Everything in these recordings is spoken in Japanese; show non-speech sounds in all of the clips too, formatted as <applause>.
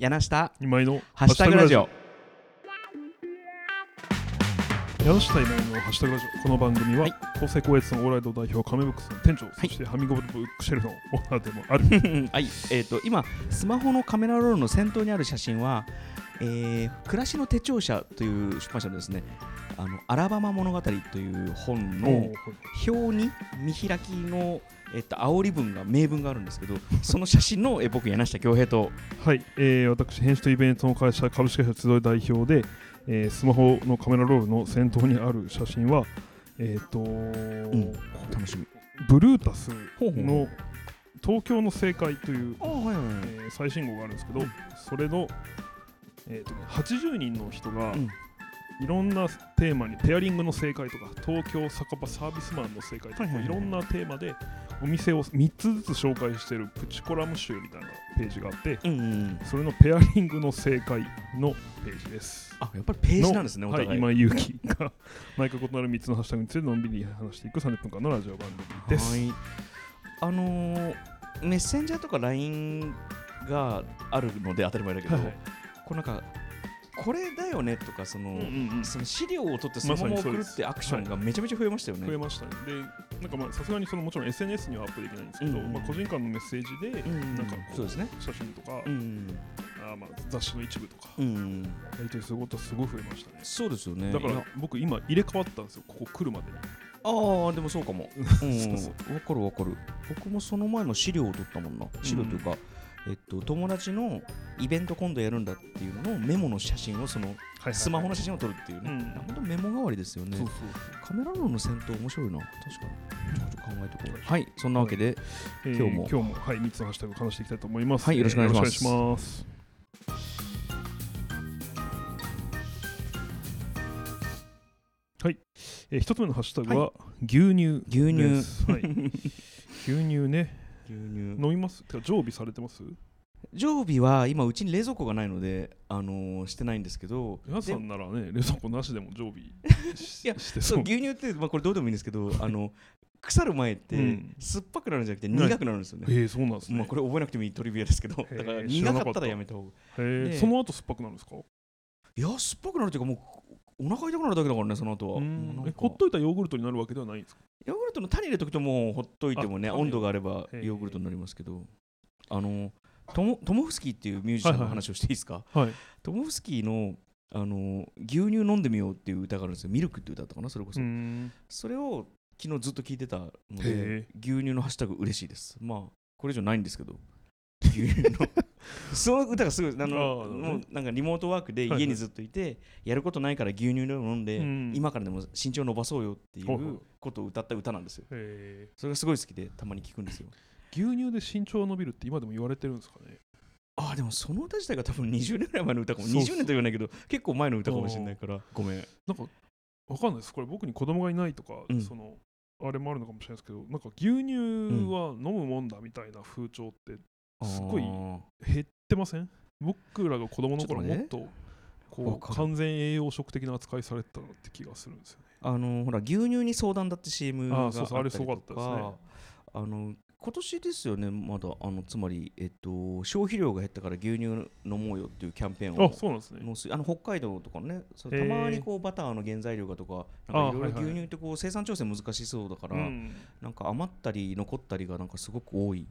柳下。今井のハッシュタグラジオ。柳下今井のハッシュタグラジオ。この番組は、はい。厚生高越のオーライド代表亀ブックスの店長、そしてハミングブックシェルフのオーナーでもある。<laughs> はい。えー、と今スマホのカメラロールの先頭にある写真は、えー暮らしの手帳社という出版社のですねあのアラバマ物語という本の表に見開きの、えっと煽り文が名文があるんですけどその写真の、えー僕柳下恭平と。はい、えー、私編集とイベントの会社株式会社集い代表で、えースマホのカメラロールの先頭にある写真はえっ、と、ん。楽しみ。ブルータスの東京の正解というあはいはいはい。えー最新号があるんですけど、うん。それの、えーとね、80人の人がうんいろんなテーマにペアリングの正解とか東京酒場サービスマンの正解とか、はいはいはいい。ろんなテーマでお店を3つずつ紹介しているプチコラム集みたいなページがあってうんうんそれのペアリングの正解のページです。あやっぱりページなんですねおはい、互い、今井祐希が <laughs> 毎回異なる3つのハッシュタグについてのんびり話していく30分間のラジオ番組です。はい。あのーメッセンジャーとか LINE があるので当たり前だけど、はいはい。こうなんかこれだよねとかその,、その資料を取ってそのまま送るってアクションがめちゃめちゃ増えましたよね。増えましたね。で、なんかまあさすがにそのもちろん SNS にはアップできないんですけど、まあ個人間のメッセージで、うんなんかこそうですね。写真とか、うんあーまあ雑誌の一部とか、うん、やり取りすることすごい増えましたね。そうですよね。だから僕今入れ替わったんですよ、ここ来るまでに。ああでもそうかも。うん、<laughs> そうそうわかるわかる。僕もその前の資料を取ったもんな。資料というか、えっと友達のイベント今度やるんだっていうののメモの写真をそのスマホの写真を撮るっていうね。うん本当メモ代わりですよね。そうそうカメラロールの先頭面白いな。確かに。ちょっと考えてこう。はい、そんなわけで、えー今日も今日もはい3つのハッシュタグ話していきたいと思います。はいよろしくお願いします。はい、えー、一つ目のハッシュタグは、牛乳牛乳。はい、<laughs> 牛乳ね、牛乳。飲みます？てか常備されてます？常備は今うちに冷蔵庫がないので、あのーしてないんですけど。皆さでんならね、冷蔵庫なしでも常備しいやしてそそう。う。牛乳って、まあ、これどうでもいいんですけどあの腐る前って、うん。酸っぱくなるんじゃなくて苦くなるんですよね、えー、そうなんですね。まあ、これ覚えなくてもいいトリビアですけど。だから苦かったらやめた方が。へーでその後酸っぱくなるんですか？いや酸っぱくなるっていうかもうお腹痛くなるだけだからねその後は。ほっといたヨーグルトになるわけではないんですか？ヨーグルトの種入れとくともうほっといてもね温度があればヨーグルトになりますけど。あのトモトモフスキーっていうミュージシャンの話をしていいですか、はい。トモフスキーのあの牛乳飲んでみようっていう歌があるんですよ。ミルクっていう歌だったかなそれこそ、それを昨日ずっと聞いてたのでへ牛乳のハッシュタグ嬉しいです。まあこれ以上ないんですけど。牛乳のその歌がすごいあのもうなんかリモートワークで家にずっといて、やることないから牛乳を飲んで、うん。今からでも身長伸ばそうよっていほうことを歌った歌なんですよ。へそれがすごい好きでたまに聞くんですよ。ー牛乳で身長伸びるって今でも言われてるんですかね？ああでもその歌自体が多分20年ぐらい前の歌かも。そうそう20年と言わないけど結構前の歌かもしれないからごめん。なんかわかんないです。これ僕に子供がいないとか、うん。そのあれもあるのかもしれないですけどなんか牛乳は飲むもんだみたいな風潮ってすごいあ減ってません？僕らが子供の頃もっとこう完全栄養食的な扱いされてたなって気がするんですよね。ーあのほら牛乳に相談だって CM があったりとか。あれすごかったですね。あの今年ですよねまだあのつまり、えっと、消費量が減ったから牛乳飲もうよっていうキャンペーンをあそうなんですね。あの北海道とかねそたまにこうバターの原材料がとかなんかいろいろ牛乳ってこう生産調整難しそうだから、うん。なんか余ったり残ったりがなんかすごく多い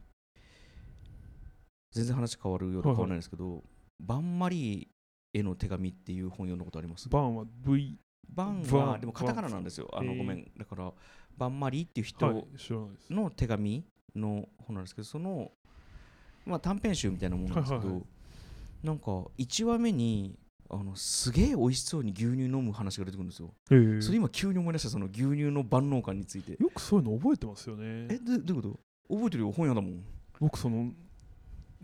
全然話変わるようで変わらないですけど、バンマリーへの手紙っていう本読んだことあります？バンは V バンはでもカタカナなんですよ。あのごめん。だからバンマリーっていう人の手紙の本なんですけどその、まあ、短編集みたいなものなんですけど、はいはいはなんか1話目にあのすげえ美味しそうに牛乳飲む話が出てくるんですよ。へーそれ今急に思い出したその牛乳の万能感について。よくそういうの覚えてますよね。えどどういうこと？覚えてるよ。本屋だもん。僕その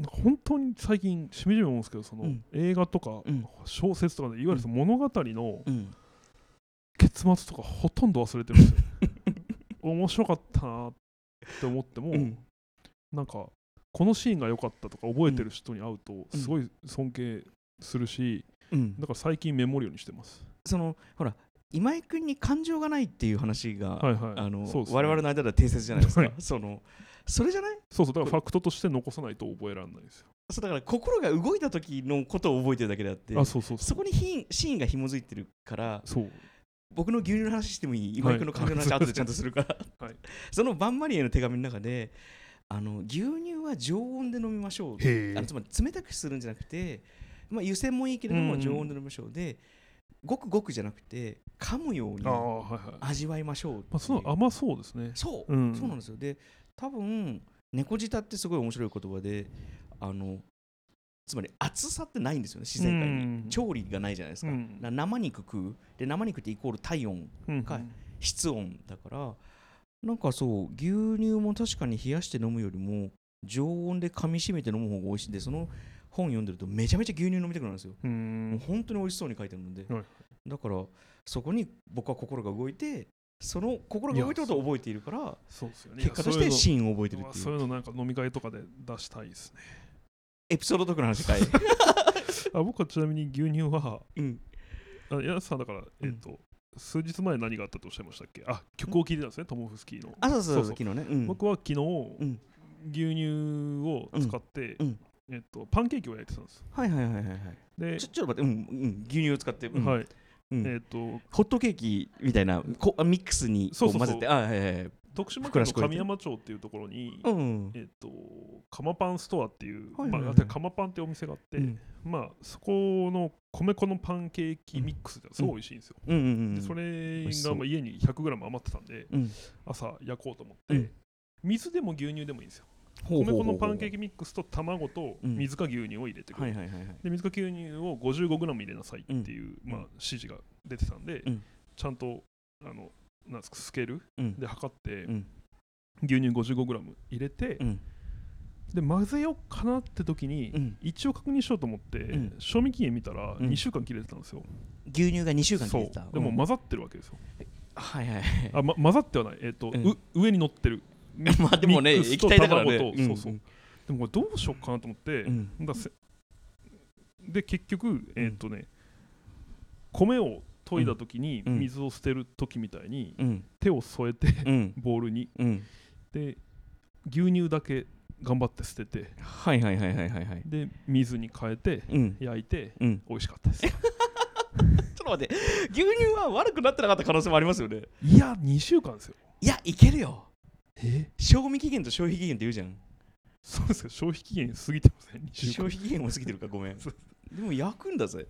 本当に最近しみじみ思うんですけどその、うん。映画とか、うん。小説とかでいわゆるその物語のうん。結末とかほとんど忘れてるんですよ <laughs> 面白かったなって思っても、うん。なんかこのシーンが良かったとか覚えてる人に会うとうん。すごい尊敬するし、うん。だから最近メモるようにしてます。そのほら今井君に感情がないっていう話が、はいはい。あのね。我々の間では定説じゃないですか。はい。そのそれじゃない？そうそうだからファクトとして残さないと覚えられないですよ。そうだから心が動いた時のことを覚えてるだけであってあそうそうそこにヒンシーンが紐づいてるからそう。僕の牛乳の話してもいい？今井君の感情の話はい後でちゃんとするから、はい。<laughs> そのバンマリへの手紙の中であの牛乳は常温で飲みましょう。へあのつまり冷たくするんじゃなくて、まあ、湯煎もいいけれども常温で飲みましょうでごくごくじゃなくて噛むように味わいましょうっていう。あ、その甘そうですね。そう、うん。そうなんですよ。で多分猫舌ってすごい面白い言葉であのつまり熱さってないんですよね自然界に、うん。調理がないじゃないですか,、うん。生肉食う。で生肉ってイコール体温うんか室温だからなんかそう牛乳も確かに冷やして飲むよりも常温で噛みしめて飲む方が美味しいんでその本読んでるとめちゃめちゃ牛乳飲みたくなるんですよ、うもうん本当に美味しそうに書いてるので、はい。だからそこに僕は心が動いてその心が動いたことを覚えているからそうですよね。結果としてシーンを覚えてるっていう。そういうのなんか飲み会とかで出したいですね。エピソードトークの話かい、<laughs> あ僕はちなみに牛乳はうん、あやすさんだからえっ、と、数日前何があったとおっしゃいましたっけ？あ曲を聴いてたんですね、トモフスキーの。あそうそうそう昨日ね、うん、僕は昨日、ん。牛乳を使って、うん。うん。えっと、パンケーキを焼いてたんです。はいはいはいはいはい。でちょちょっと待って、うんうん、牛乳を使って、うん。はい、うんえっとホットケーキみたいなこあミックスにそう混ぜてあはいはいはい。徳島県の神山町っていうところに、うんえっと釜パンストアっていう、はいはいはい。まあ、釜パンってお店があって、うん。まあそこの米粉のパンケーキミックスですごい美味しいんですよ、うんうんうんでそれ美味しそう。がまあ家に 100g 余ってたんでうん。朝焼こうと思って、うん。水でも牛乳でもいいんですよ米粉のパンケーキミックスと卵とうん。水か牛乳を入れてくる、で水か牛乳を 55g 入れなさいっていう、うん。まあ、指示が出てたんで、うん。ちゃんとあのなんですかスケールうん。で測って、うん。牛乳 55g 入れて、うん。で混ぜようかなって時に、うん。一応確認しようと思って、うん。賞味期限見たらうん。2週間切れてたんですよ、牛乳が2週間切れてた。でもうん混ざってるわけですよ、はいはいはい。あ、ま、混ざってはない、えっとうん。う上に乗ってるまあでもね液体だからね。そうそう。でもこれどうしようかなと思って、で結局えっ、とね米を研いだ時にうん。水を捨てる時みたいにうん。手を添えてうん。ボウルにうん。で牛乳だけ頑張って捨ててはいはいはいはいはいはい。で水に変えてうん。焼いてうん。美味しかったです。<laughs> ちょっと待って牛乳は悪くなってなかった可能性もありますよね。いや2週間ですよ。いやいけるよえ？賞味期限と消費期限って言うじゃん。そうですか消費期限過ぎてますね2週間消費期限も過ぎてるか？ごめん。でも焼くんだぜ。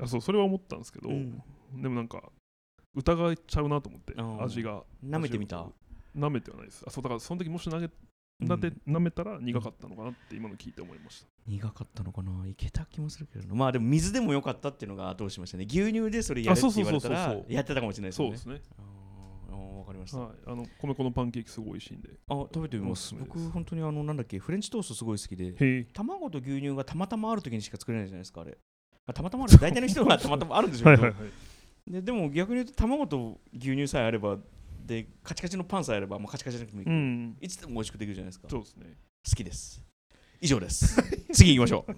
あそうそれは思ったんですけど、うん。でもなんか疑っちゃうなと思って味が。舐めてみた？舐めてはないです。あそうだからその時もし投げうん。だって舐めたら苦かったのかなって今の聞いて思いました、苦かったのかな？いけた気もするけどな。まあでも水でもよかったっていうのが後押ししましたね。牛乳でそれやれって言われたらやってたかもしれないですよね。そうですねわかりました、はい。あの米粉のパンケーキすごい美味しいんで。あ食べてみます。僕本当にあのなんだっけフレンチトーストすごい好きで。卵と牛乳がたまたまある時にしか作れないじゃないですかあれ、まあ、たまたまある。大体の人は <laughs> たまたまあるんでしょうけど。はいはいはい。ででも逆に言うと卵と牛乳さえあればでカチカチのパンさえあれば、まあ、カチカチじゃなくてもいい、うん。いつでも美味しくできるじゃないですか。そうですね。好きです。以上です。次行きましょう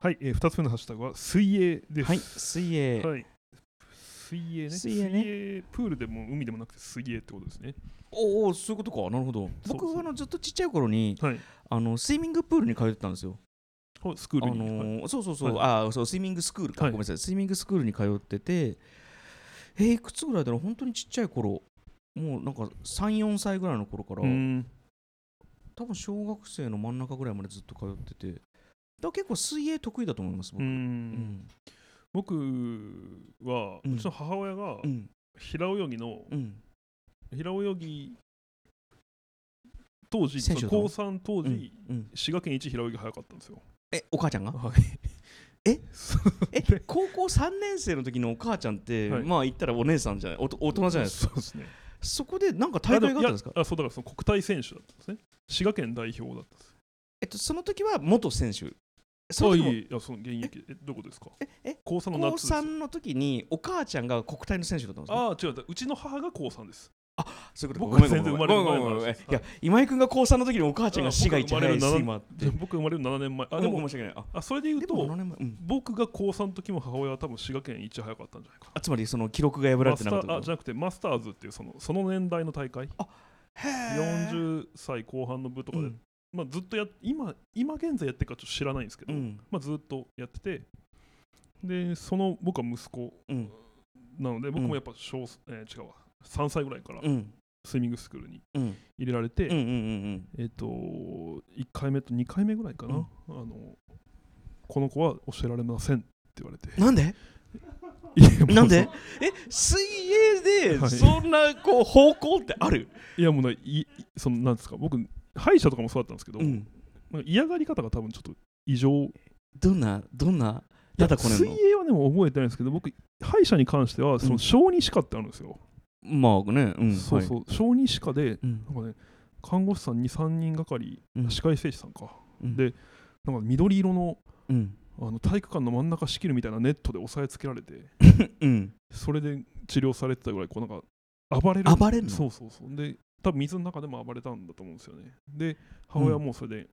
はい、えー、2つ目のハッシュタグは水泳です。はい水泳、はい。水泳ね。水泳ね。プールでも海でもなくて水泳ってことですね。おおそういうことか。なるほど。僕そうあのずっとちっちゃい頃にはい。あのスイミングプールに通ってたんですよ。はいスクーあルに、のはい。ーそうそうそう、はあーそうスイミングスクールか、はい。ごめんなさい。スイミングスクールに通っててえーいくつぐらいだろう。本当にちっちゃい頃。もうなんか34歳ぐらいの頃から、うん。多分小学生の真ん中ぐらいまでずっと通っててだ結構水泳得意だと思います僕、ううん。ん僕は、ううんちの母親がうん。平泳ぎの、うん。平泳ぎ当時高3当時、うん。滋賀県一平泳ぎ早かったんですよ。えお母ちゃんが？はい。え？<laughs> え高校3年生の時のお母ちゃんって、はい。まあ言ったらお姉さんじゃないおと大人じゃないですか。そうですね。そこでなんか大会があったんですか？あそうだからその国体選手だったんですね。滋賀県代表だったんですえっとその時は元選手その時もあいいいやその現役えどこですか？ええ高3の高夏ですよ。3の時にお母ちゃんが国体の選手だったんですかああ違ううちの母が高3です。そういうこと。か僕は全然生まれる前のい。や今井君が高3の時にお母ちゃんが死が一早いあ僕生まれる7年前ああでも申し訳ない。あ。あそれで言うでもと7年前うん。僕が高3の時も母親は多分滋賀県一早かったんじゃないかあつまりその記録が破られマスタてなかったあじゃなくてマスターズっていうそのその年代の大会？とへー。40歳後半の部とかで、うんまあ、ずっとや今今現在やってるかちょっと知らないんですけど、うん。まあ、ずっとやっててでその僕は息子うん。なので僕もやっぱ小、えー違うわ3歳ぐらいからうん。スイミングスクールにうん。入れられて、うんうんうんえっ、と1回目と2回目ぐらいかな、うん。あのこの子は教えられませんって言われて。うんなんで？<laughs> いやもうなんで？<laughs> え水泳ではい。そんなこう方向ってある？いやもうないいそのなんですか僕歯医者とかもそうだったんですけど、うん。なんか嫌がり方が多分ちょっと異常。どんなどんなただこねんの。水泳はでも覚えてないんですけど僕歯医者に関してはその小児歯科ってあるんですよ、まあねうんそうそう、小児歯科でうん。なんかね看護師さん23人がかり、うん。歯科衛生士さんか。うん。でなんか緑色のうん。あの体育館の真ん中仕切るみたいなネットで押さえつけられてうん。それで治療されてたぐらいこうなんか暴れる暴れんの？そうそうそう。で多分水の中でも暴れたんだと思うんですよね。で母親はもうそれで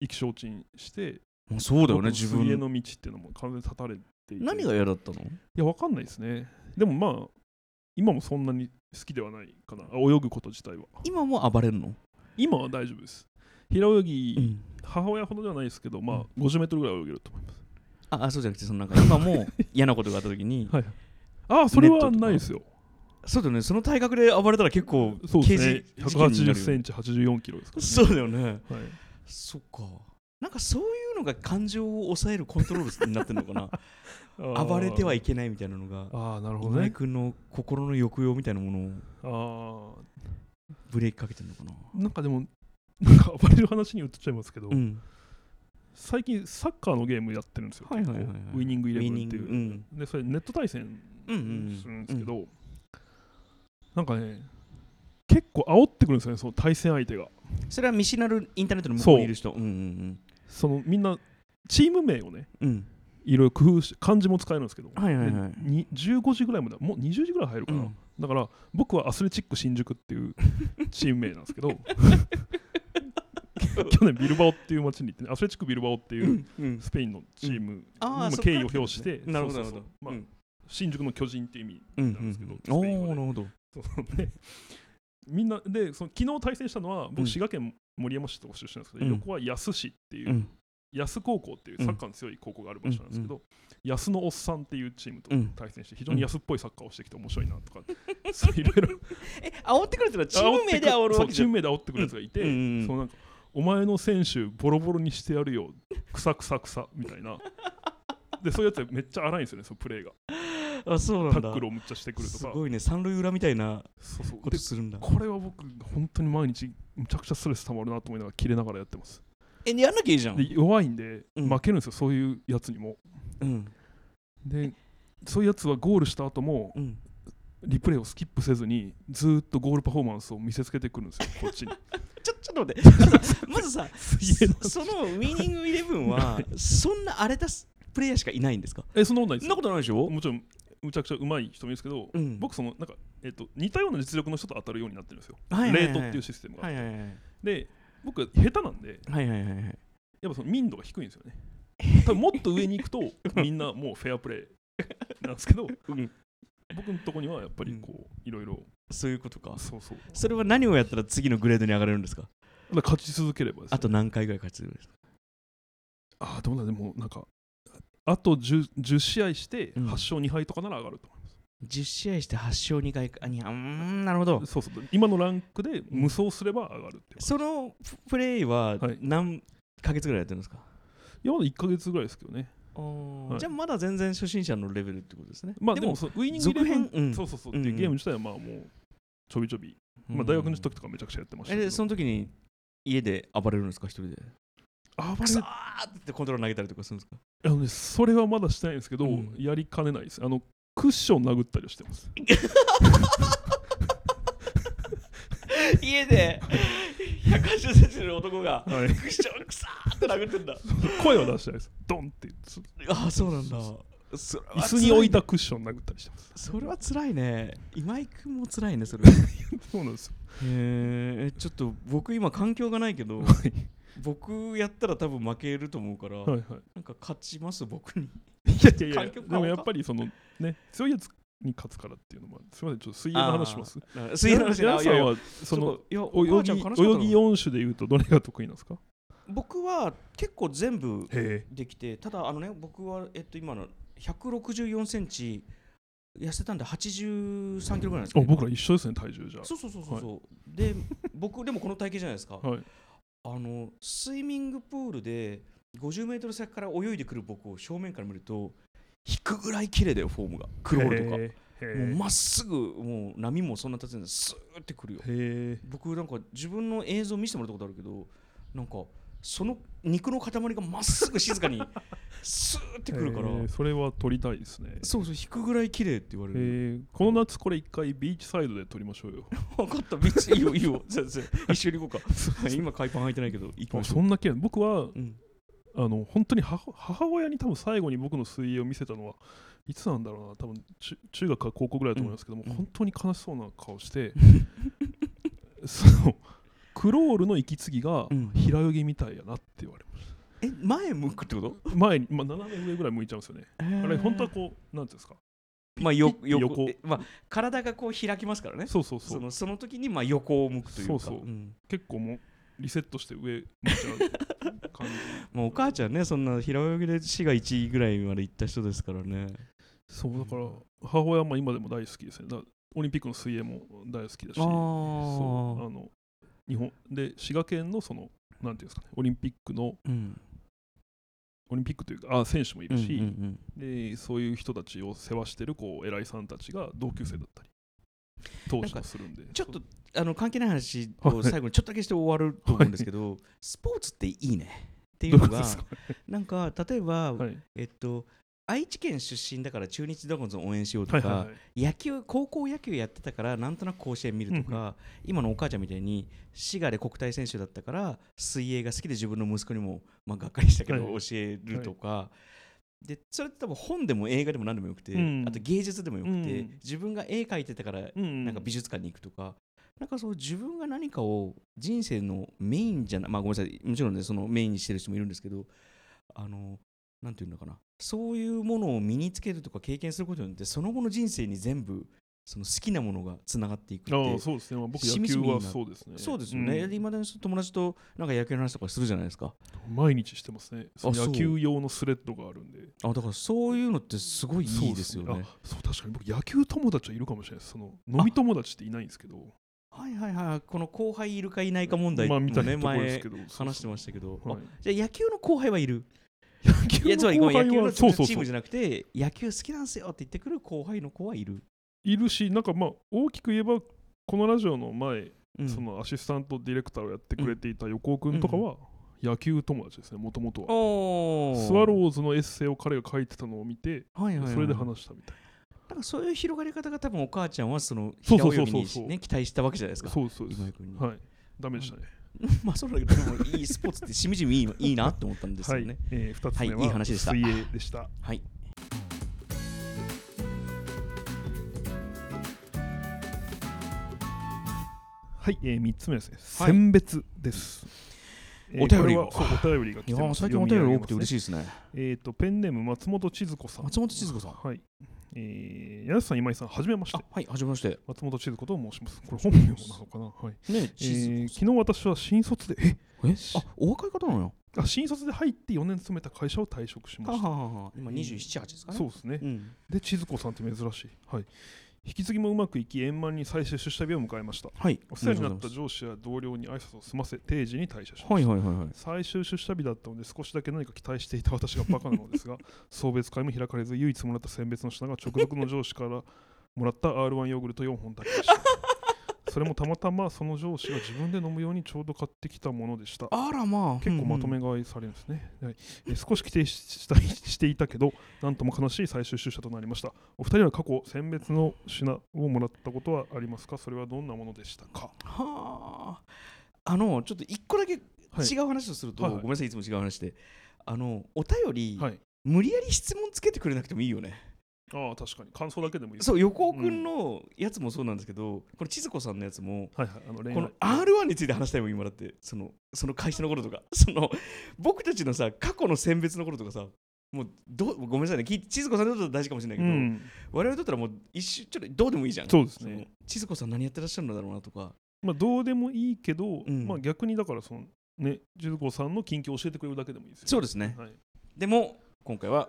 意気消沈して、もうそうだよね僕自分。水泳の道っていうのも完全に断たれていて。何が嫌だったの？いやわかんないですね。でもまあ今もそんなに好きではないかな。泳ぐこと自体は。今も暴れるの？今は大丈夫です。平泳ぎ、うん。母親ほどではないですけど、まあ、50メートルぐらい泳げると思います。ああそうじゃなくてそのなんか今も嫌なことがあった時に <laughs> はい、ああ、それはないですよ。そうだよね。その体格で暴れたら結構そうですね。刑事事件になる180よセンチ、84キロですから、ね。そうだよね。はい、そっか。なんかそういうのが感情を抑えるコントロールになってるのかな。<laughs> 暴れてはいけないみたいなのが。ああ、なるほどね。君の心の抑揚みたいなものをあブレーキかけてるのかな。あ、なんかでも、なんか暴れる話に移っちゃいますけど、うん。最近サッカーのゲームやってるんですよ。はいはいはいはい。結構ウイニングイレブンっていう。ウイニングで、それネット対戦うんうん。するんですけど、なんかね、結構煽ってくるんですよね、その対戦相手が。それは見知らぬインターネットの向こうにいる人。うんうんそのみんな、チーム名をね、うん。うんいろいろ工夫し漢字も使えるんですけど、はいはいはい。でに15時ぐらいまでもう20時ぐらい入るかな、うん。だから僕はアスレチック新宿っていう <laughs> チーム名なんですけど <laughs> 去年ビルバオっていう街に行ってね、アスレチックビルバオっていううんスペインのチームにあまああそっか。敬意を表して、なるほどなるほどそう。そうそうまあうん新宿の巨人っていう意味うんなんですけど、うん。スペイン語で。おーなるほどそうねみんなでその昨日対戦したのはうん。僕滋賀県森山市と出身なんですけど、うん。横は安市っていう、うん。安高校っていうサッカーの強い高校がある場所なんですけど、安のおっさんっていうチームと対戦して非常に安っぽいサッカーをしてきて面白いなとか、<laughs> そういろいろ。<laughs> え煽ってくるってのはチーム名で煽るわけじゃん。ム名で煽ってくるやつがいて、うんうんうん。そうなんかお前の選手ボロボロにしてやるよくさくさくさみたいな。でそういうやつめっちゃ荒いんですよねそのプレーが <laughs> あそうなんだ。タックルをむっちゃしてくるとか。すごいね三塁裏みたいなそうそう。でことするんだ。これは僕本当に毎日むちゃくちゃストレス溜まるなと思いながら切れながらやってます。えやんなきゃいいじゃん。で弱いんでうん。負けるんですよ、そういうやつにも。うん。でそういうやつはゴールした後もうん。リプレイをスキップせずにずーっとゴールパフォーマンスを見せつけてくるんですよこっちに。<laughs> ちょちょっと待って。ま <laughs> ずまずさそそのウィニングイレブンはそんな荒れたプレイヤーしかいないんですか？えそんなことないですそんなことないでしょ？もちろんむちゃくちゃ上手い人もいるんですけど、うん。僕そのなんか、えっと似たような実力の人と当たるようになってるんですよ、はいはいはいレートっていうシステムが、はいはいはいで僕は下手なんではいはいはいはい。やっぱその民度が低いんですよね。多分もっと上に行くと <laughs> みんなもうフェアプレー <laughs> なんですけどうん。僕のとこにはやっぱりこういろいろ。そういうことか。そうそう。それは何をやったら次のグレードに上がれるんですか？勝ち続ければです、ね、あと何回ぐらい勝ち続けるんですか？ああどうなんでもなんかあと 10, 10試合してうん。8勝2敗とかなら上がると思います、10試合して8勝2回か。あにゃうーんなるほど。そうそう。今のランクで無双すれば上がるってそのププレイははい。何ヶ月ぐらいやってるんですか、いやまだ1か月ぐらいですけどね。あい。じゃあまだ全然初心者のレベルってことですね。まあでもそのウイニング続編？うん。そうそうそう、うんっていうゲーム自体はまあもうちょびちょび、まあ、大学の時とかめちゃくちゃやってましたえでその時に家で暴れるんですか？一人であくそーってコントロール投げたりとかするんですか？あのね、それはまだしてないんですけど、うん。やりかねないです。あのクッション殴ったりはしてます。家で180センチの男がはい。クッションくさーって殴ってんだ。声は出してないです。ドンってああそうなんだ。椅子に置いた辛クッション殴ったりしてます。それは辛いね。今井君も辛いねそれ。<laughs> そうなんですよ。へえちょっと僕今環境がないけどはい僕やったら多分負けると思うから、はいはい。なんか勝ちます僕に。いやいやいや <laughs> でもやっぱりそのね強いやつに勝つからっていうのもすみませんちょっと水泳の話します水泳の話皆さんはそそののいやお泳ぎ泳ぎ4種でいうとどれが得意なんですか？僕は結構全部へできてただあのね僕はえっと今の164センチ痩せたんで83キロぐらいなんですけど。え僕ら一緒ですね体重じゃそうそうそうそうそう、で僕でもこの体型じゃないですか、はいあのスイミングプールで50メートル先から泳いでくる僕を正面から見ると引くぐらい綺麗だよフォームが。クロールとかもうまっすぐもう波もそんな立つんでスーってくるよ。僕なんか自分の映像見せてもらったことあるけどなんかその肉の塊がまっすぐ静かにスーってくるから。へえそれは撮りたいですね。そうそう引くぐらい綺麗って言われる。えーこの夏これ一回ビーチサイドで撮りましょうよ。<laughs> 分かった。ビーチいいよいいよ。先生一緒に行こうか。今海パン履いてないけど行きましょそんなけ僕はう、うん、あの本当に母母親に多分最後に僕の水泳を見せたのはいつなんだろうな。多分中中学か高校ぐらいだと思いますけども、うん本当に悲しそうな顔して。<laughs> そのクロールの息継ぎがうん。平泳ぎみたいやなって言われましえ前向くってこと？た前に、まあ、斜め上ぐらい向いちゃうんですよね。あれ本当はこうなんていうんですか？まあよ横。まあ体がこう開きますからね。そうそうそそうのその時にまあ横を向くというか。そうそう。ん。結構もうリセットして上向いちゃう感じ。<laughs> もうお母ちゃんねそんな平泳ぎで市が1位ぐらいまで行った人ですからね。そうだから母親はまあ今でも大好きですね。だオリンピックの水泳も大好きだし。そうあの日本で滋賀県のそのなんていうんですかねオリンピックのうん。オリンピックというかあ選手もいるし、うんうんでそういう人たちを世話してるこう偉いさんたちが同級生だったり投資をするんで。ちょっとあの関係ない話はい。を最後にちょっとだけして終わると思うんですけど、スポーツっていいねっていどうのが <laughs> なんか例えば、はい、えっと愛知県出身だから中日ドラゴンズを応援しようとか、はいはいはい。野球高校野球やってたからなんとなく甲子園見るとか、今のお母ちゃんみたいに滋賀で国体選手だったから水泳が好きで自分の息子にも、まあ、がっかりしたけどはい。教えるとか、でそれって多分本でも映画でも何でもよくて、うん。あと芸術でもよくて、うん自分が絵描いてたからうんなんか美術館に行くとか、なんかそう自分が何かを人生のメインじゃない、まあごめんなさい、もちろんね、そのメインにしてる人もいるんですけど、あの、なんていうのかな、そういうものを身につけるとか経験することによって、その後の人生に全部、その好きなものがつながっていくってああそうですね、まあ、僕野球はそうですね。そうですよね。うん。今、ま、で友達となんか野球の話とかするじゃないですか。毎日してますね。野球用のスレッドがあるんで。あだからそういうのってすごいいいですよね。そうあそう確かに。僕野球友達はいるかもしれないです。その飲み友達っていないんですけど。はいはいはい。この後輩いるかいないか問題まあもね、みたいなところです前話してましたけど、はいあじゃあ野球の後輩はいるいやつまりごめん野球のチームじゃなくて野球好きなんすよって言ってくる後輩の子はいる、いるしなんかまあ大きく言えばこのラジオの前、うん。そのアシスタントディレクターをやってくれていた横尾君とかは野球友達ですねもともとは。おスワローズのエッセイを彼が書いてたのを見てはいはいはい、それで話したみたいな。んかそういう広がり方が多分お母ちゃんはその平泳ぎにね期待したわけじゃないですか。そうそうですはい。ダメでしたね、<laughs> まあそうだけどでもいいスポーツってしみじみいいいいなって思ったんですはいよね、えー、2つ目はいいいは話でした。水泳でした。はい。はい、えー、3つ目ですね、はい。選別です。えーお便りがそうお便りが来いてます。や最近お便り多くて嬉しい。いですねえっ、と、ペンネーム松本千鶴子さん。松本千鶴子さんはい。えー、柳瀬さん、今井さん、はじめましてあ。はいはじめまして松本千鶴子と申します。これ本名なのかな？はい。ねえー、昨日私は新卒で、ええあお若い方なのよあ新卒で入って4年勤めた会社を退職しました。はははは今27、8ですかねそうですね。うんで、千鶴子さんって珍しい。はい。引き継ぎもうまくいき、円満に再出社日を迎えました。はいお世話になった上司や同僚に挨拶を済ませ、定時に退社しがました。はいはいはいはい最終出社日だったので少しだけ何か期待していた私がバカなのですが <laughs> 送別会も開かれず唯一もらった選別の品が直属の上司からもらった R1 ヨーグルト4本だけでしたそれもたまたまその上司が自分で飲むようにちょうど買ってきたものでした。あらまあ。結構まとめが、買いされるんですね、はい。えー少し規定ししたしていたけどなんとも悲しい最終出社となりました。お二人は過去選別の品をもらったことはありますか？それはどんなものでしたか？はあ。あのちょっと一個だけ違はい。う話をすると、はいはい。ごめんなさいいつも違う話で。あのお便りはい。無理やり質問つけてくれなくてもいいよねああ確かに。感想だけでもいい。そう横尾くん。のやつもそうなんですけど、これ千鶴子さんのやつもはいはい。あの恋この愛 R1 について話したいもん今だって。そのその会社の頃とか。<laughs> その僕たちのさ過去の選別の頃とかさもうどうごめんなさいね。千鶴子さんにとっては大事かもしれないけど、うん。我々にとったらもう一瞬ちょっとどうでもいいじゃん。そうですね。の千鶴子さん何やってらっしゃるんだろうなとか。まあどうでもいいけど、うん。まあ逆にだからそのねジュ子さんの近況を教えてくれるだけでもいいですよそうですね。はい。でも今回は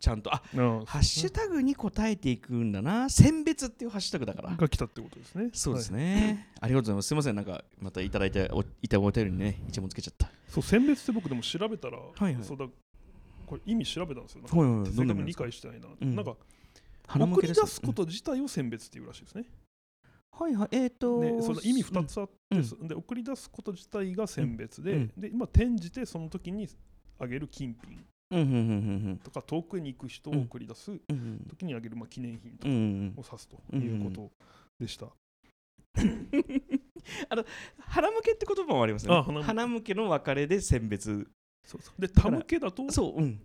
ちゃんとあああハッシュタグに答えていくんだな。選別っていうハッシュタグだから。が来たってことですね。そうですはい。ね、ありがとうございます。すいません。なんかまたいただいておいたお便りにね一問つけちゃった。そう選別って僕でも調べたら、はいはい。そうだこれ意味調べたんですよ。なんかはいはいはい。正確に理解してないな、うん。なんか送り出すこと自体を選別っていうらしいですね、はいはい。えっ、とでその意味2つあって、うん。で送り出すこと自体が選別で,、うん。で今転じてその時にあげる金品とか遠くに行く人を送り出すうんうん時にあげるまあ記念品とかうんうん。を指すということでした、<laughs> 鼻向けって言葉もありますね。あ鼻向け。の別れで選別。そうそう。でから手向けだとそううん。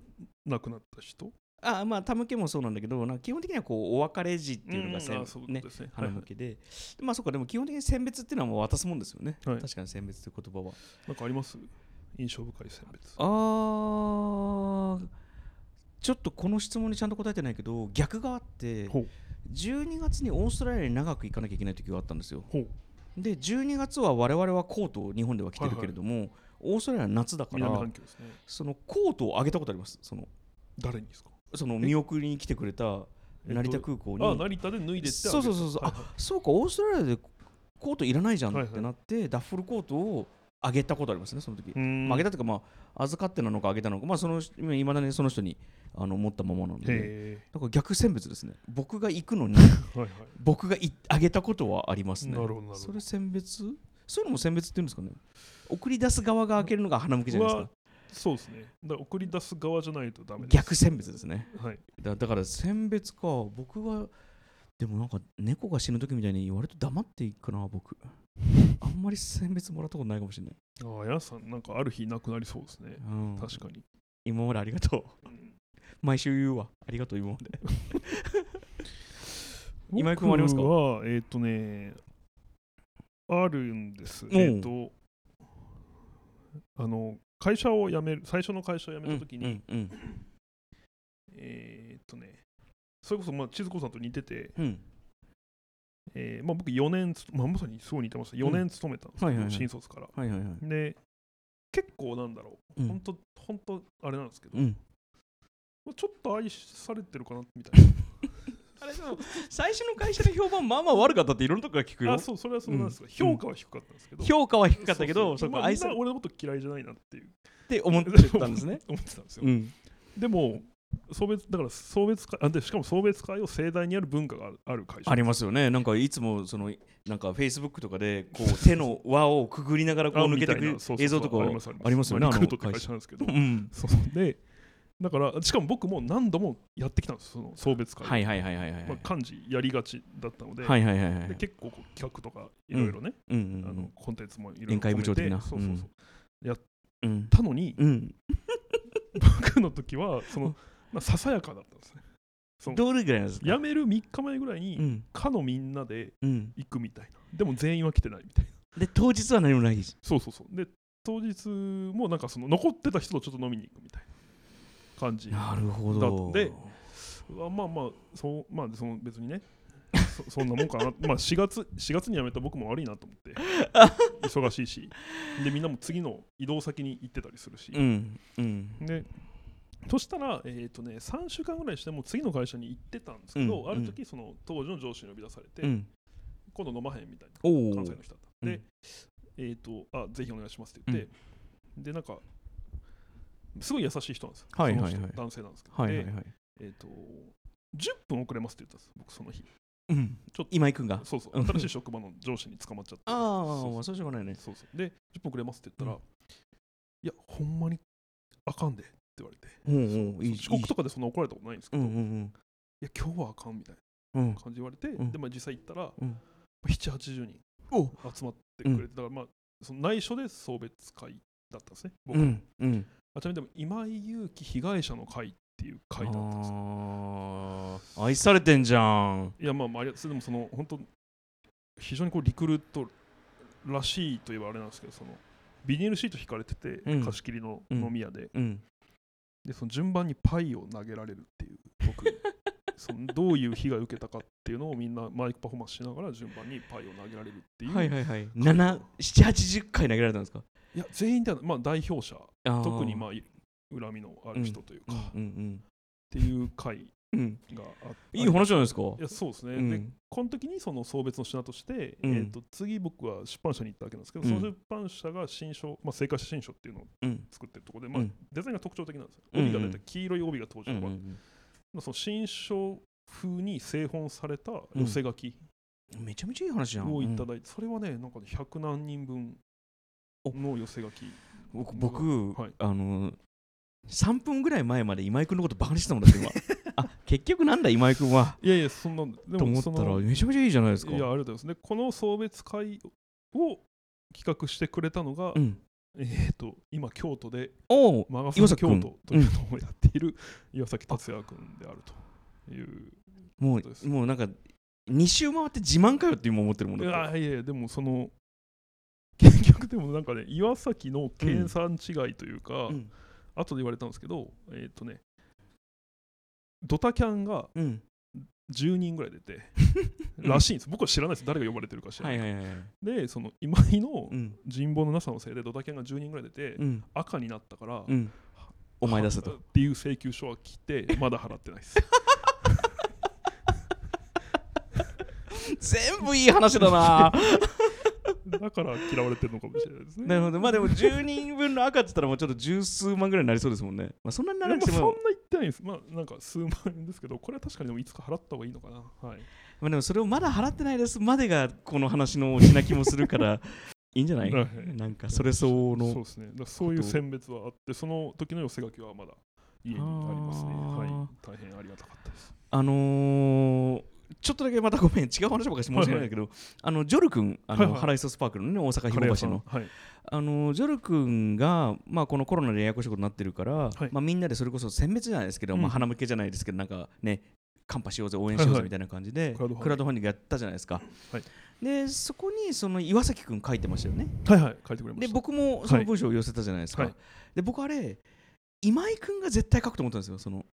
亡くなった人？あまあ手向けもそうなんだけどなんか基本的にはこうお別れ時っていうのがうん選あそういうねね。鼻向けで、まあそうか。でも基本的に選別っていうのはもう渡すもんですよね、はい。確かに選別って言葉は。なんかあります？印象深い選別。あーちょっとこの質問にちゃんと答えてないけど逆があってほう。12月にオーストラリアに長く行かなきゃいけない時があったんですよ。で12月は我々はコートを日本では着てるけれども、オーストラリアは夏だからね。そのコートをあげたことあります？その誰にですか？その見送りに来てくれたえっと成田空港に、あ成田で脱いでってそうそうそうそう、はいはい。あそうかオーストラリアでコートいらないじゃんはいはい。ってなって、ダッフルコートをあげたことありますねその時、まあ、あげたというかまあ預かってなのかあげたのかまあそのいまだにその人にあの持ったままなのでへだから逆選別ですね。僕が行くのにえ <laughs> はいはい。僕がいあげたことはありますね。なるほどなるほど。それ選別？そういうのも選別って言うんですかね。送り出す側が開けるのが鼻向けじゃないですか。そうですね。だから送り出す側じゃないとダメです。逆選別ですね。はい。だだから選別か僕がでもなんか猫が死ぬ時みたいに割と黙っていくかな僕。<laughs> あんまり選別もらったことないかもしれない、ああやさんなんかある日いなくなりそうですね。うん、確かに、今までありがとう。うん。毎週言うわ。ありがとう今まで。<laughs> 今井君はありますか？僕はえっ、とねあるんです。んえっ、とあの会社を辞める最初の会社を辞めた時に、うんうんえっ、とねそれこそまあ千鶴子さんと似てて、うん。うんえーまあ、僕4年つ、まあ、まさにすごい似てます。4年勤めたんですけど、はいはいはい。新卒から。はいはいはい。で結構なんだろう、うん。本当本当あれなんですけど、うん。まあちょっと愛されてるかなみたいな。<laughs> あれでも最初の会社の評判まあまあ悪かったっていろんなとこから聞くよ。あそうそれはそうなんですが、うん。評価は低かったんですけど、評価は低かったけどそそうまあそうこ愛さな俺のこと嫌いじゃないなっていう。て思ってたんですね。<laughs> 思ってたんですよ、うん。でも送別だから送別会あでしかも送別会を盛大にやる文化がある会社。ありますよね。なんかいつもそのなんかフェイスブックとかでこう <laughs> 手の輪をくぐりながらこうあ抜けてく映像とかありますよねまあリクルートって会社。なんですけど。うん。そうでだからしかも僕も何度もやってきたんですその送別会。をはいはいはいはいはい。まあ、幹事やりがちだったので,、はいはいはいはいで結構こう企画とかいろいろね、うん。うんうんあのコンテンツもいろいろ宴会部長的な。そうそうそう、うんたのにうん。<laughs> 僕の時はその、<laughs> まあ、ささやかだったんですね。そのどれぐらいなんですか？辞める3日前ぐらいに、うん。かのみんなでうん。行くみたいな。でも全員は来てないみたいな。で当日は何もないし。そうそうそう。で当日もなんかその残ってた人とちょっと飲みに行くみたいな感じなるほだどであまあまあそうまあその別にねそ <laughs> そんなもんかな。まあ4月4月に辞めた僕も悪いなと思って <laughs> 忙しいし。でみんなも次の移動先に行ってたりするし、うんうん。でそしたら、えーとね、3週間ぐらいしてもう次の会社に行ってたんですけど、うんある時その当時の上司に呼び出されて、うん。今度飲まへんみたいな関西の人だった、うん。で、えっ、とあぜひお願いしますって言って、でなんかすごい優しい人なんですよ、はいはいはい。男性なんですけど、ではいはいはい。えっ、と10分遅れますって言ったんです僕その日。うん。ちょっと今井君が？そうそう。新しい職場の上司に捕まっちゃってああまあそうしょうがないね。そうそう。で10分遅れますって言ったら、ういやほんまにあかんで。って言われて。遅刻とかでそんな怒られたことないんですけど、うんうんいや今日はあかんみたいな感じで言われて、うん。でまあ実際行ったら、うん。780人お集まってくれて、だからまあその内緒で送別会だったんですね僕、うんうん。あちなみにでも今井祐希被害者の会っっていう回だったんですよ。あー。愛されてんじゃん。いやまあまあでもその本当非常にこうリクルートらしいといえばあれなんですけどそのビニールシート引かれてて、うん。貸し切りの飲み屋で,、うんでその順番にパイを投げられるっていう僕。<laughs> そのどういう被害を受けたかっていうのをみんなマイクパフォーマンスしながら順番にパイを投げられるっていう、はいはいはい。780回投げられたんですか？いや全員では、まあ、代表者。特にまあい恨みのある人というか、っうんうんていう回うん。いい話じゃないですか。いやそうですね、でうん。この時にその送別の品として、うん。えー、と次僕は出版社に行ったわけなんですけど、うん。その出版社が新書、まあ、生活者新書っていうのをうん。作ってるところで、まあうん。デザインが特徴的なんですよ。帯が出て黄色い帯が登場が、うんうんまあその新書風に製本された寄せ書き。うんめちゃめちゃいい話じゃん。をいただいて、それはね、なんかね100何人分の寄せ書き。僕僕、はい。あの3分ぐらい前まで今井君のことバカにしてたもんだって今。あ結局なんだ今井君は。いやいや、そんな、でと思ったらめちゃめちゃいいじゃないですか。いや、ありがとうございます。ね。この送別会を企画してくれたのが、うん。えっ、と、今、京都でおおマガサ岩崎君。京都というのをやっている岩崎達也君であるという。うです。うもうなんか2周回って自慢かよって今思ってるもんいだいやいや、でもその、結局でもなんかね、岩崎の計算違いというか、うん。後で言われたんですけど、えっ、とね、ドタキャンがうん10人ぐらい出て、う <laughs> んらしいんです。僕は知らないです。誰が呼ばれてるか知らない。はいはいはいはいで、その今井のうん人望のなさのせいでドタキャンが10人ぐらい出て、うん赤になったから、うんお前出せとっていう請求書は来て、まだ払ってないです。<laughs> 全部いい話だなだから嫌われてるのかもしれないですね。なるほどまあでも10人分の赤って言ったらもうちょっと十数万ぐらいになりそうですもんねまあそんなにならなくてもそんな言ってないんです。まあなんか数万円ですけど、これは確かにでもいつか払った方がいいのかな。はい。まあでもそれをまだ払ってないですまでがこの話のしな気もするから <laughs> いいんじゃない？はいなんかそれ相応のそうですね。だそういう選別はあって、その時の寄せ書きはまだ家にありますね。はい。大変ありがたかったです。あのーちょっとだけまたごめん違う話ばっかりして申し訳ないけど、あのジョル君あの、はいはい。ハライソスパークルのね大阪広橋の。はい。あのジョル君が、まあ、このコロナでややこしいことになってるから、はい。まあ、みんなでそれこそ殲滅じゃないですけど、うん。まあ、花向けじゃないですけどなんかねカンパしようぜ応援しようはいはいぜみたいな感じで、クラウドファンディングクラウドファンディングやったじゃないですか、はい。でそこにその岩崎君書いてましたよね。はいはい。書いてくれまでした。僕もその文章を寄せたじゃないですか、はい。で僕あれ今井君が絶対書くと思ったんですよその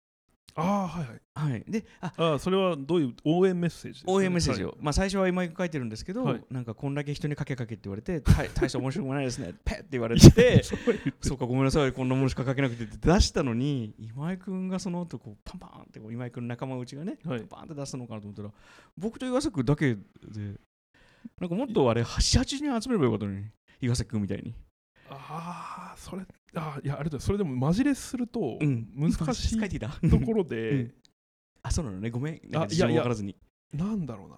ああ、はいはい。はい。であああ、それはどういう応援メッセージですか応援メッセージを、はい。まあ、最初は今書いてるんですけど、はい。なんかこんだけ人に書け書けって言われて大 <laughs> 大して面白くないですね。<laughs> ペッって言われてそう言ってそうかごめんなさいこんなものしか書けなくてって出したのに今井君がその後こうパンパンって今井君の仲間内がね、はい。パンパンって出すのかなと思ったら僕と岩崎君だけでなんかもっとあれ78人集めればよかったのに岩崎君みたいにああ、それ、ああ、いや、あれだ、それでもマジレスするとうん難しいところうでん、あそうなのねごめんなんか事情あいやいや分からずになんだろうな。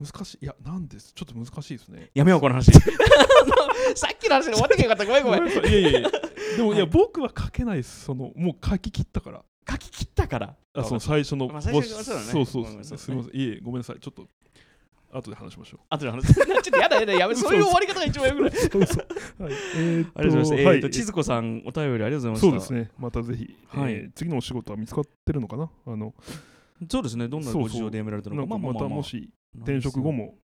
難しい。いや、なんです。ちょっと難しいですね。やめようこの話 <laughs> さっきの話で終わってけばよかったごめんごめんいいやいやいや。でも、いや、はい僕は書けないです。その、もう書き切ったから。書き切ったからあその最初のまあ最初はそうだねそうそうごめんなさいすみません。いえ、ごめんなさい。ちょっと、後で話しましょあとで話す <laughs> ちょっとやだやだやめそういう終わり方が一番よくないう。そうそう。はい。えーっと、ありがとうございます。はいえっと、千鶴子さん、お便りありがとうございました。そうですね。またぜひ、はいえー次のお仕事は見つかってるのかな？あの、そうですね。どんなご事情で辞められたのか。なんかまたもし転職後も、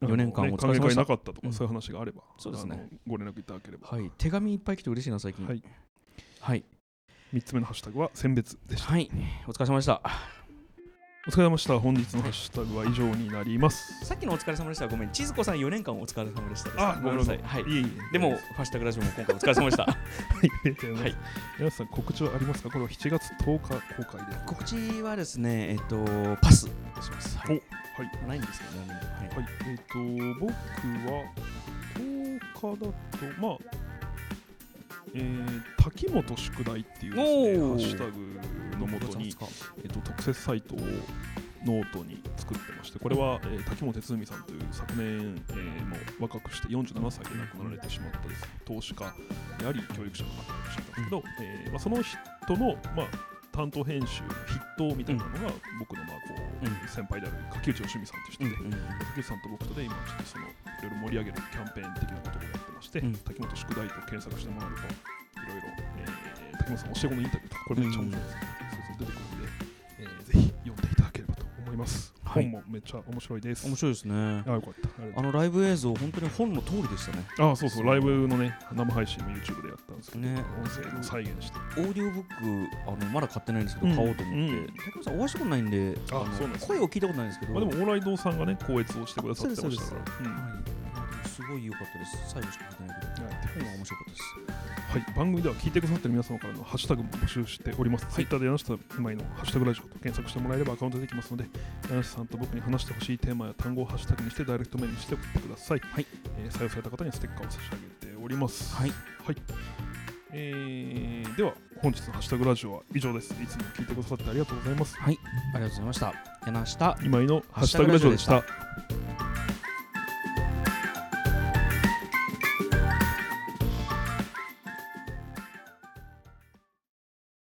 四年間お疲れ様でした考えがいなかったとか、うんそういう話があれば、そうですねあのご連絡いただければ。はい。手紙いっぱい来て嬉しいな、最近。はい。はい。3つ目のハッシュタグは選別でした。はい。お疲れ様でした。お疲れ様でした。本日のハッシュタグは以上になります。さっきのお疲れ様でした。ごめん。千鶴子さん4年間お疲れ様でしたです。あ、ごめんなさい。はい。いえいえ。でも、ハッシュタグラジオも今回お疲れ様でした。<laughs> はい、ありがとうござい皆さん、告知はありますか？これは7月10日公開で。告知はですね、えっと、パスいたします。はい。おはい。ないんですよね。はいはい、えっ、と、僕は10日だと、まあ、えー、滝本宿題っていうですね、ハッシュタグのもとに、えっと特設サイトをノートに作ってまして、これは、えー滝本哲海さんという昨年、えーもう若くして47歳で亡くなられてしまったです、投資家であり、教育者の方がいらっしゃったんですけど、えーまあ、その人の、まあ、担当編集の筆頭みたいなのが、僕のまあこう、うん先輩である柿内義美さんという人で、竹内さんと僕とで今ちょっとそのいろいろ盛り上げるキャンペーン的なことをやってまして、うん。滝本宿題と検索してもらうといろいろ、えー、竹木本さん教え子のインタビューとかこれめっちゃ面白いです、そうそう出てくるんで、えーぜひ読んでいただけます、はい。本もめっちゃ面白いです。面白いですね。あよかった。あのライブ映像本当に本の通りでしたね。あそうそう。ライブのね生配信も YouTube でやったんですけど、ね。音声の再現して。オーディオブックあのまだ買ってないんですけど、うん買おうと思って、うん。竹内さんお会いしたことないんであのそうなんですね。声を聞いたことないんですけど、まあ、でも、往来堂さんがね、高越をしてくださってましたから。うん。はい、すごい良かったです最後しか聞いてないけどはい本は面白かったですはい、番組では聞いてくださってる皆様からのハッシュタグも募集しております。ツイッターで柳下今井のハッシュタグラジオと検索してもらえればアカウントできますので、柳下さんと僕に話してほしいテーマや単語をハッシュタグにしてダイレクトメールにして送ってください。はいえー採用された方にはステッカーを差し上げております。はいはい。えーでは、本日のハッシュタグラジオは以上です。いつも聞いてくださってありがとうございます。はいありがとうございました柳下今井のハッシュタグラジオでした。